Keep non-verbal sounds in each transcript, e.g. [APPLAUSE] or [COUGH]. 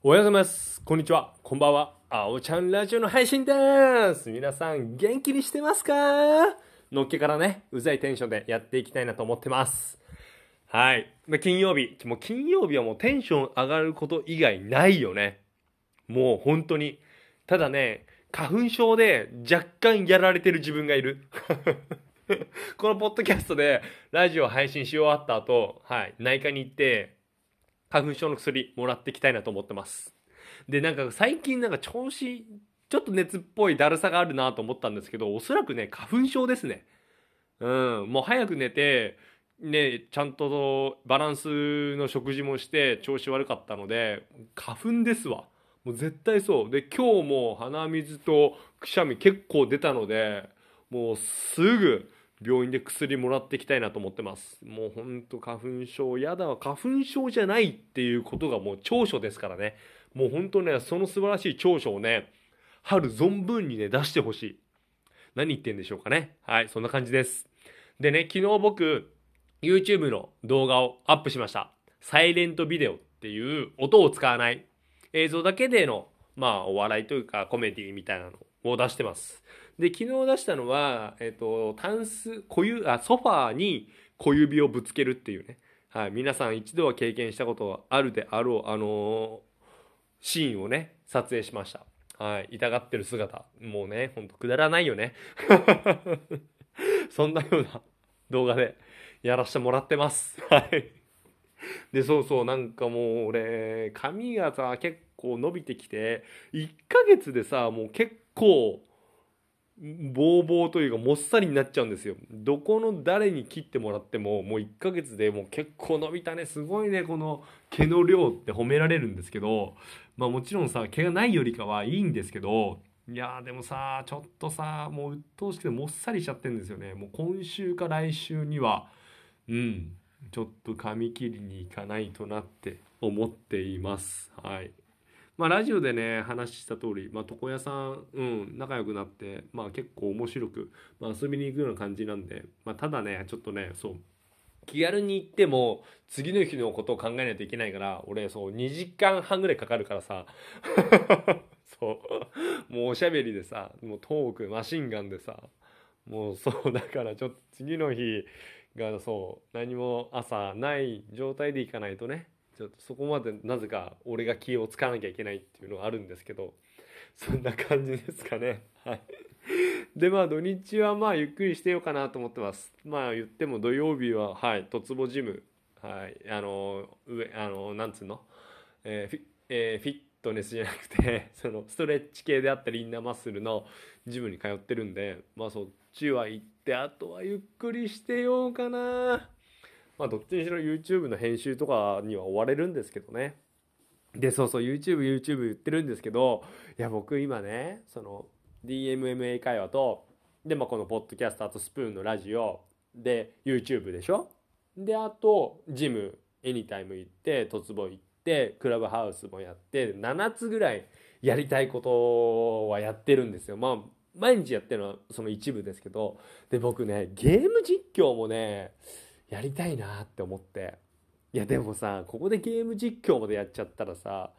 おはようございます。こんにちは。こんばんは。あおちゃんラジオの配信です。皆さん元気にしてますか？のっけからね、うざいテンションでやっていきたいなと思ってます。はい。ま金曜日。もう金曜日はもうテンション上がること以外ないよね。もう本当に。ただね、花粉症で若干やられてる自分がいる。[LAUGHS] このポッドキャストでラジオ配信し終わった後、はい、内科に行って、花粉症の薬もらっていきたいなと思ってます。で、なんか最近なんか調子、ちょっと熱っぽいだるさがあるなと思ったんですけど、おそらくね、花粉症ですね。うん、もう早く寝て、ね、ちゃんとバランスの食事もして調子悪かったので、花粉ですわ。もう絶対そう。で、今日も鼻水とくしゃみ結構出たので、もうすぐ病院で薬もらっていきたいなと思ってます。もうほんと花粉症、やだわ。花粉症じゃないっていうことがもう長所ですからね。もうほんとね、その素晴らしい長所をね、春存分にね、出してほしい。何言ってんでしょうかね。はい、そんな感じです。でね、昨日僕、YouTube の動画をアップしました。サイレントビデオっていう音を使わない映像だけでの、まあ、お笑いというかコメディみたいなのを出してます。で、昨日出したのは、えっ、と、タンス、小指、あ、ソファーに小指をぶつけるっていうね。はい、皆さん一度は経験したことがあるであろう、あのーシーンをね、撮影しました。はい、痛がってる姿。もうね、ほんとくだらないよね。[LAUGHS] そんなような動画でやらせてもらってます。はい。で、そうそう、なんかもう俺、髪がさ、結構伸びてきて、1ヶ月でさ、もう結構、ボーボーというかもっさりになっちゃうんですよ。どこの誰に切ってもらっても、もう1ヶ月でもう結構伸びたね。すごいね、この毛の量って褒められるんですけど、まあもちろんさ、毛がないよりかはいいんですけど、いやーでもさ、ちょっとさ、もう鬱陶しくてもっさりしちゃってるんですよね。もう今週か来週には、うん、ちょっと髪切りに行かないとなって思っています。はい。まあラジオでね、話した通り、まあ床屋さん、うん、仲良くなって、まあ結構面白く、まあ遊びに行くような感じなんで、まあただね、ちょっとね、そう、気軽に行っても次の日のことを考えないといけないから俺そう2時間半ぐらいかかるからさ [LAUGHS] そうもうおしゃべりでさもうトークマシンガンでさもうそうだからちょっと次の日がそう何も朝ない状態で行かないとねちょっとそこまでなぜか俺が気を使わなきゃいけないっていうのがあるんですけどそんな感じですかね。はい。でまあ土日はまあゆっくりしてようかなと思ってます。まあ言っても土曜日ははいとつぼジム。はい。あの上あのなんつうの、えーフィえーフィットネスじゃなくて [LAUGHS] そのストレッチ系であったりインナーマッスルのジムに通ってるんでまあそっちは行ってあとはゆっくりしてようかな。まあどっちにしろ YouTube の編集とかには追われるんですけどね。でそうそう YouTubeYouTube 言ってるんですけどいや僕今ねその DMMA 会話とで、まあ、このポッドキャストあとスプーンのラジオで YouTube でしょ？であとジムエニタイム行ってトツボ行ってクラブハウスもやって7つぐらいやりたいことはやってるんですよ。まあ毎日やってるのはその一部ですけど。で僕ねゲーム実況もねやりたいなって思って。いやでもさここでゲーム実況までやっちゃったらさ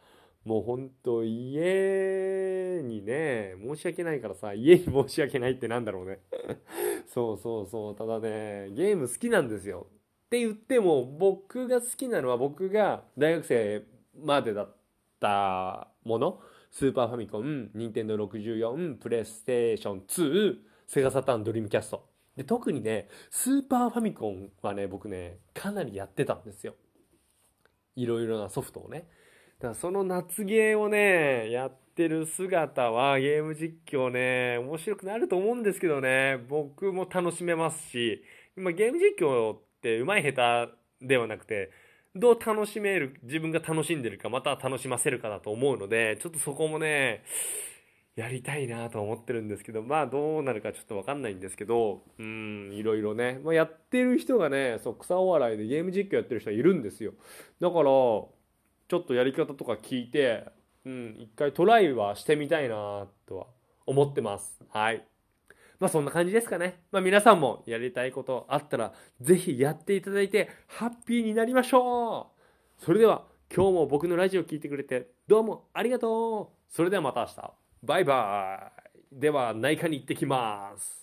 もうほんと家にね申し訳ないからさ家に申し訳ないってなんだろうね。[LAUGHS] そうそうそう。ただねゲーム好きなんですよ。って言っても僕が好きなのは僕が大学生までだったもの。スーパーファミコン、ニンテンド64、プレイステーション2、セガサタンドリームキャスト。で、特にね、スーパーファミコンはね、僕ね、かなりやってたんですよ。いろいろなソフトをね。だからその夏ゲーをね、やってる姿はゲーム実況ね、面白くなると思うんですけどね、僕も楽しめますし、今ゲーム実況って上手い下手ではなくて、どう楽しめる、自分が楽しんでるか、また楽しませるかだと思うので、ちょっとそこもね、やりたいなと思ってるんですけど、まあどうなるかちょっとわかんないんですけど、うん、いろいろね、まあ、やってる人がね、そう、草お笑いでゲーム実況やってる人はいるんですよ。だから、ちょっとやり方とか聞いて、うん、一回トライはしてみたいなとは思ってます。はい。まあそんな感じですかね。まあ皆さんもやりたいことあったら、ぜひやっていただいて、ハッピーになりましょうそれでは、今日も僕のラジオ聞いてくれて、どうもありがとうそれではまた明日。バイバイでは内科に行ってきます。